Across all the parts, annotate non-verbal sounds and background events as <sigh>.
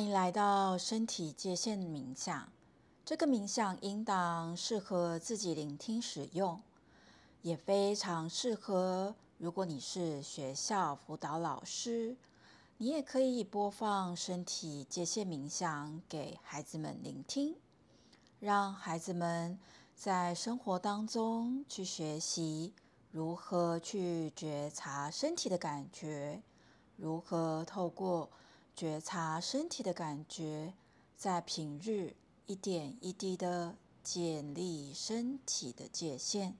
欢迎来到身体界限冥想。这个冥想应当适合自己聆听使用，也非常适合如果你是学校辅导老师，你也可以播放身体界限冥想给孩子们聆听，让孩子们在生活当中去学习如何去觉察身体的感觉，如何透过。觉察身体的感觉，在平日一点一滴的建立身体的界限。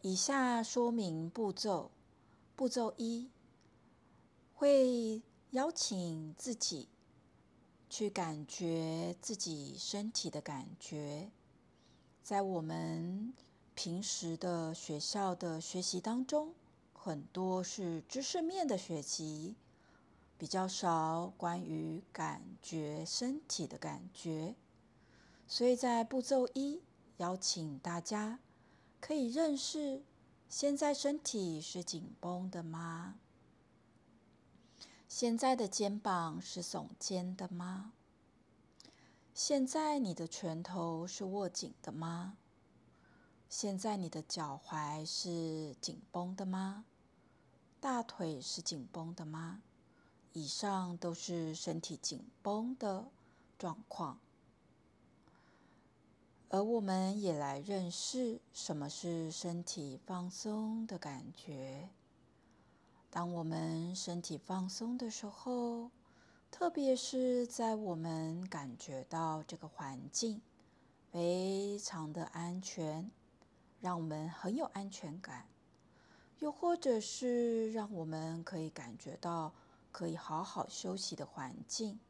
以下说明步骤：步骤一，会邀请自己去感觉自己身体的感觉。在我们平时的学校的学习当中，很多是知识面的学习。比较少关于感觉身体的感觉，所以在步骤一，邀请大家可以认识现在身体是紧绷的吗？现在的肩膀是耸肩的吗？现在你的拳头是握紧的吗？现在你的脚踝是紧绷的吗？大腿是紧绷的吗？以上都是身体紧绷的状况，而我们也来认识什么是身体放松的感觉。当我们身体放松的时候，特别是在我们感觉到这个环境非常的安全，让我们很有安全感，又或者是让我们可以感觉到。可以好好休息的环境，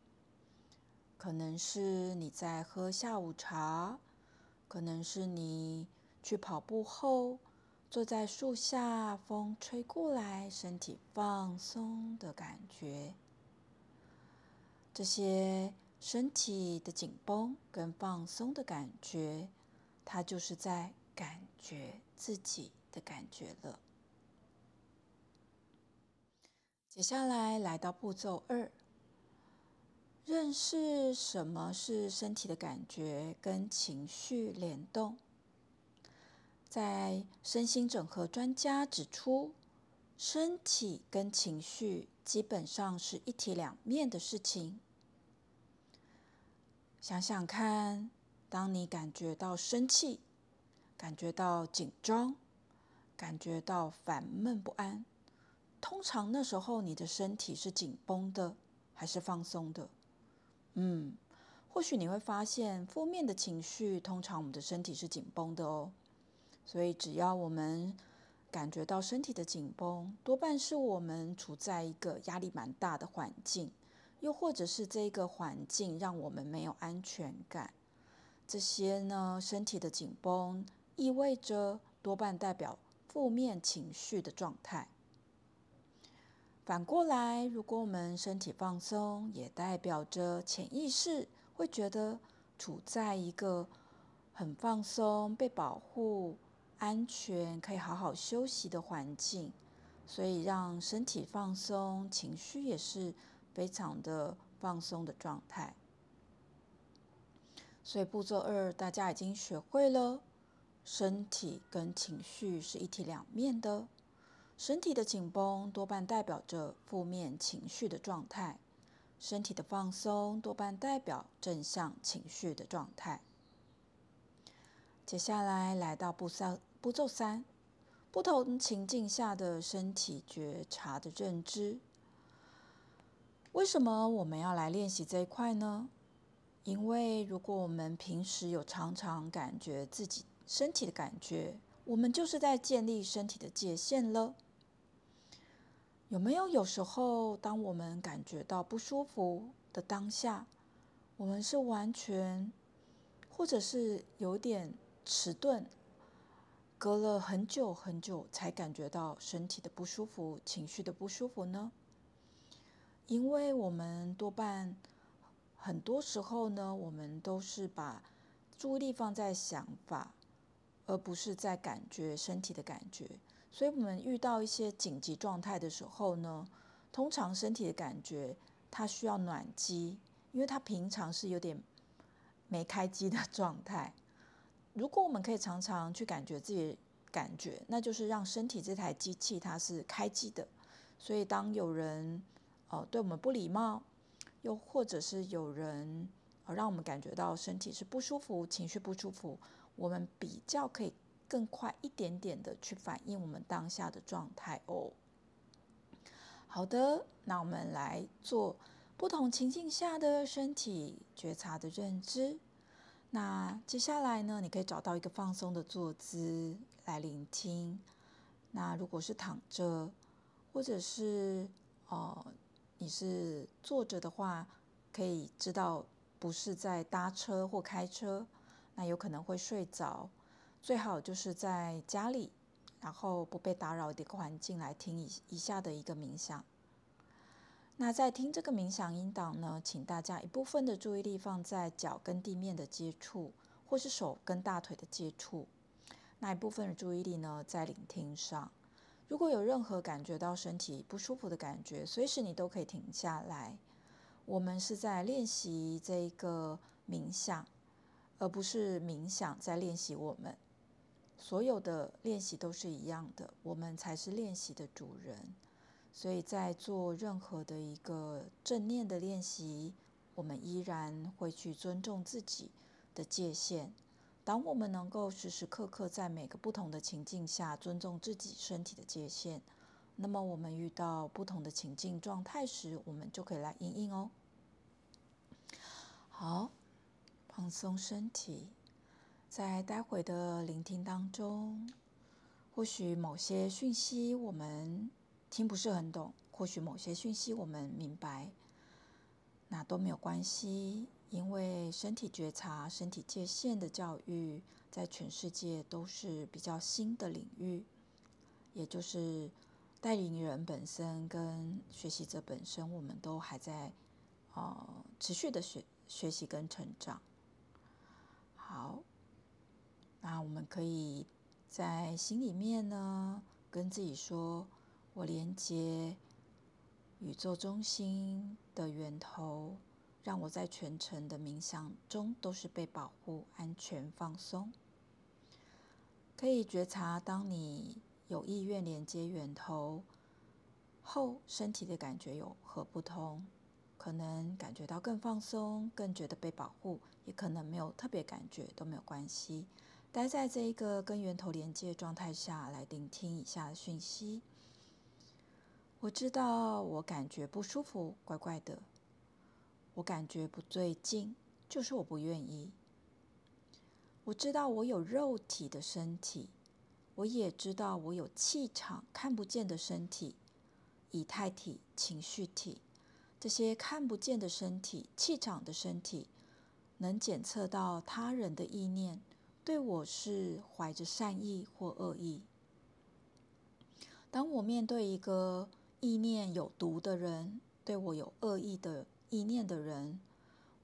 可能是你在喝下午茶，可能是你去跑步后坐在树下，风吹过来，身体放松的感觉。这些身体的紧绷跟放松的感觉，它就是在感觉自己的感觉了。接下来来到步骤二，认识什么是身体的感觉跟情绪联动。在身心整合专家指出，身体跟情绪基本上是一体两面的事情。想想看，当你感觉到生气，感觉到紧张，感觉到烦闷不安。通常那时候你的身体是紧绷的还是放松的？嗯，或许你会发现负面的情绪，通常我们的身体是紧绷的哦。所以只要我们感觉到身体的紧绷，多半是我们处在一个压力蛮大的环境，又或者是这个环境让我们没有安全感。这些呢，身体的紧绷意味着多半代表负面情绪的状态。反过来，如果我们身体放松，也代表着潜意识会觉得处在一个很放松、被保护、安全、可以好好休息的环境，所以让身体放松，情绪也是非常的放松的状态。所以步骤二，大家已经学会了，身体跟情绪是一体两面的。身体的紧绷多半代表着负面情绪的状态，身体的放松多半代表正向情绪的状态。接下来来到步三步骤三，不同情境下的身体觉察的认知。为什么我们要来练习这一块呢？因为如果我们平时有常常感觉自己身体的感觉，我们就是在建立身体的界限了。有没有有时候，当我们感觉到不舒服的当下，我们是完全，或者是有点迟钝，隔了很久很久才感觉到身体的不舒服、情绪的不舒服呢？因为我们多半很多时候呢，我们都是把注意力放在想法，而不是在感觉身体的感觉。所以，我们遇到一些紧急状态的时候呢，通常身体的感觉它需要暖机，因为它平常是有点没开机的 <laughs> 状态。如果我们可以常常去感觉自己的感觉，那就是让身体这台机器它是开机的。所以当有人呃对我们不礼貌，又或者是有人呃让我们感觉到身体是不舒服、情绪不舒服，我们比较可以更快一点点的去反映我们当下的状态哦。好的，那我们来做不同情境下的身体觉察的认知。那接下来呢，你可以找到一个放松的坐姿来聆听。那如果是躺着，或者是呃你是坐着的话，可以知道不是在搭车或开车，那有可能会睡着。最好就是在家里，然后不被打扰的一个环境来听以以下的一个冥想。那在听这个冥想音档呢，请大家一部分的注意力放在脚跟地面的接触，或是手跟大腿的接触。那一部分的注意力呢，在聆听上。如果有任何感觉到身体不舒服的感觉，随时你都可以停下来。我们是在练习这一个冥想，而不是冥想在练习我们。所有的练习都是一样的，我们才是练习的主人。所以在做任何的一个正念的练习，我们依然会去尊重自己的界限。当我们能够时时刻刻在每个不同的情境下尊重自己身体的界限，那么我们遇到不同的情境状态时，我们就可以来应应哦。好，放松身体，在待会的聆听当中，或许某些讯息我们。听不是很懂，或许某些讯息我们明白，那都没有关系，因为身体觉察、身体界限的教育，在全世界都是比较新的领域，也就是带领人本身跟学习者本身，我们都还在呃持续的学学习跟成长。好，那我们可以在心里面呢，跟自己说。我连接宇宙中心的源头，让我在全程的冥想中都是被保护、安全、放松。可以觉察，当你有意愿连接源头后，身体的感觉有何不同？可能感觉到更放松，更觉得被保护，也可能没有特别感觉，都没有关系。待在这一个跟源头连接状态下来聆听以下的讯息。我知道我感觉不舒服，怪怪的。我感觉不对劲，就是我不愿意。我知道我有肉体的身体，我也知道我有气场看不见的身体，以太体、情绪体，这些看不见的身体、气场的身体，能检测到他人的意念，对我是怀着善意或恶意。当我面对一个意念有毒的人，对我有恶意的意念的人，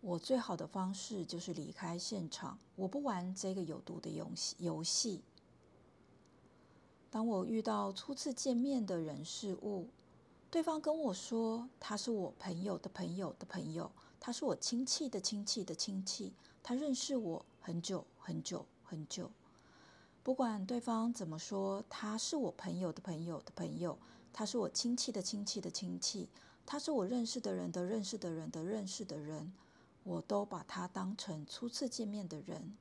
我最好的方式就是离开现场。我不玩这个有毒的游戏游戏。当我遇到初次见面的人事物，对方跟我说他是我朋友的朋友的朋友，他是我亲戚的亲戚的亲戚，他认识我很久很久很久。不管对方怎么说，他是我朋友的朋友的朋友。他是我亲戚的亲戚的亲戚，他是我认识的人的认识的人的认识的人，我都把他当成初次见面的人。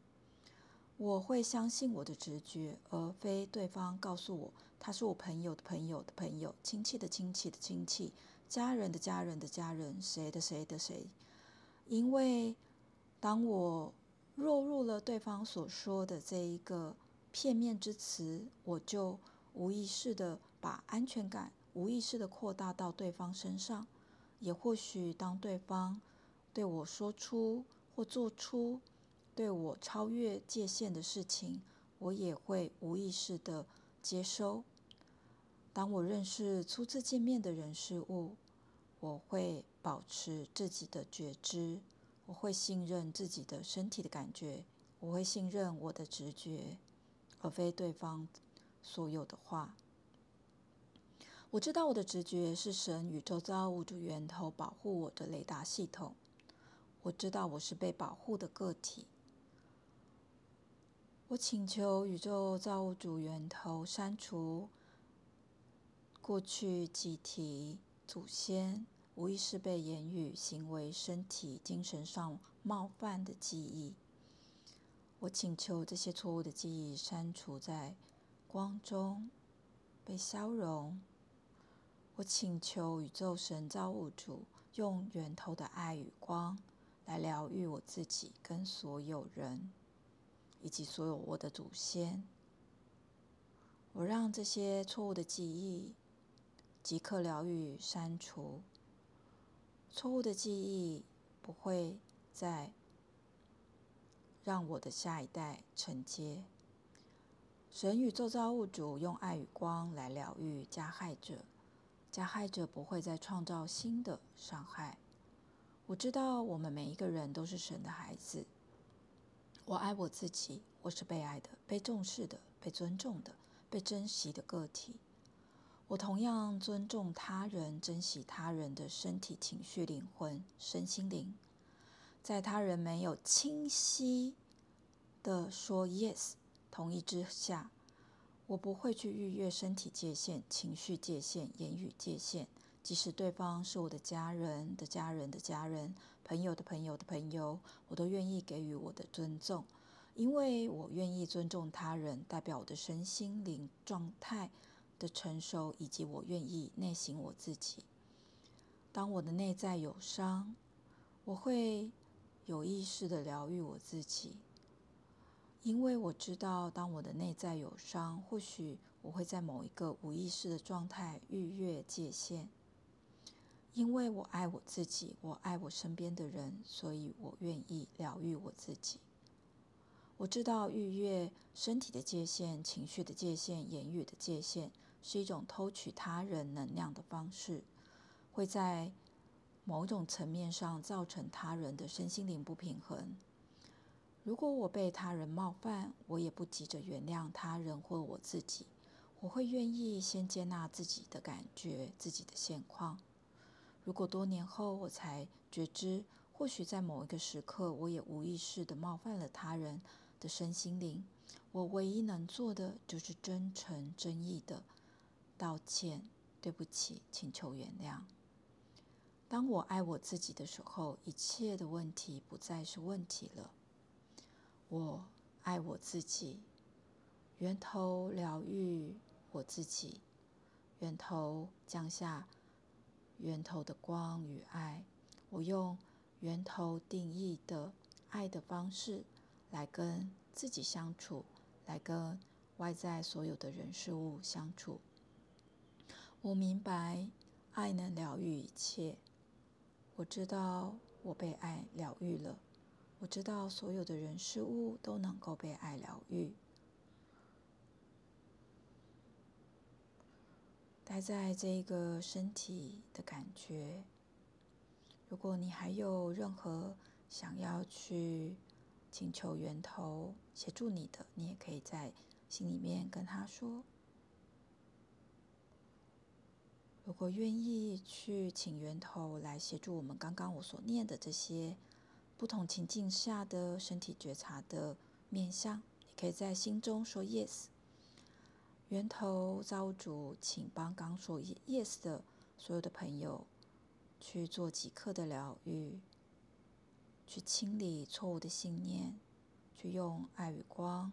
我会相信我的直觉，而非对方告诉我他是我朋友的朋友的朋友、亲戚的亲戚的亲戚、家人的家人的家人、谁的谁的谁。因为当我落入了对方所说的这一个片面之词，我就无意识的。把安全感无意识的扩大到对方身上，也或许当对方对我说出或做出对我超越界限的事情，我也会无意识的接收。当我认识初次见面的人事物，我会保持自己的觉知，我会信任自己的身体的感觉，我会信任我的直觉，而非对方所有的话。我知道我的直觉是神宇宙造物主源头保护我的雷达系统。我知道我是被保护的个体。我请求宇宙造物主源头删除过去集体祖先无意是被言语、行为、身体、精神上冒犯的记忆。我请求这些错误的记忆删除在光中，被消融。我请求宇宙神造物主用源头的爱与光来疗愈我自己跟所有人，以及所有我的祖先。我让这些错误的记忆即刻疗愈删除。错误的记忆不会再让我的下一代承接。神宇宙造物主用爱与光来疗愈加害者。加害者不会再创造新的伤害。我知道我们每一个人都是神的孩子。我爱我自己，我是被爱的、被重视的、被尊重的、被珍惜的个体。我同样尊重他人、珍惜他人的身体、情绪、灵魂、身心灵。在他人没有清晰的说 “yes” 同意之下。我不会去逾越身体界限、情绪界限、言语界限，即使对方是我的家人的家人的家人、朋友的朋友的朋友，我都愿意给予我的尊重，因为我愿意尊重他人，代表我的身心灵状态的成熟，以及我愿意内省我自己。当我的内在有伤，我会有意识的疗愈我自己。因为我知道，当我的内在有伤，或许我会在某一个无意识的状态逾越界限。因为我爱我自己，我爱我身边的人，所以我愿意疗愈我自己。我知道逾越身体的界限、情绪的界限、言语的界限，是一种偷取他人能量的方式，会在某种层面上造成他人的身心灵不平衡。如果我被他人冒犯，我也不急着原谅他人或我自己，我会愿意先接纳自己的感觉、自己的现况。如果多年后我才觉知，或许在某一个时刻，我也无意识地冒犯了他人的身心灵，我唯一能做的就是真诚、真意的道歉、对不起、请求原谅。当我爱我自己的时候，一切的问题不再是问题了。我爱我自己，源头疗愈我自己，源头降下源头的光与爱。我用源头定义的爱的方式来跟自己相处，来跟外在所有的人事物相处。我明白爱能疗愈一切，我知道我被爱疗愈了。我知道所有的人事物都能够被爱疗愈。待在这个身体的感觉。如果你还有任何想要去请求源头协助你的，你也可以在心里面跟他说。如果愿意去请源头来协助我们刚刚我所念的这些。不同情境下的身体觉察的面向，你可以在心中说 “yes”。源头造物主，请帮刚说 “yes” 的所有的朋友去做即刻的疗愈，去清理错误的信念，去用爱与光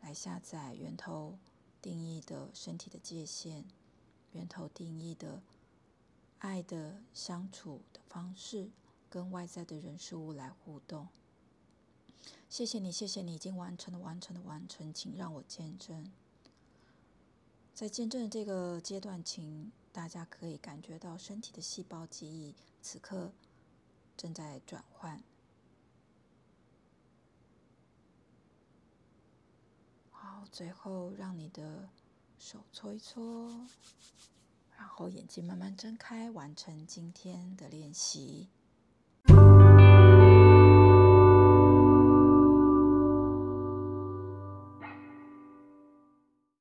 来下载源头定义的身体的界限，源头定义的爱的相处的方式。跟外在的人事物来互动。谢谢你，谢谢你已经完成了，完成的，完成。请让我见证，在见证这个阶段，请大家可以感觉到身体的细胞记忆此刻正在转换。好，最后让你的手搓一搓，然后眼睛慢慢睁开，完成今天的练习。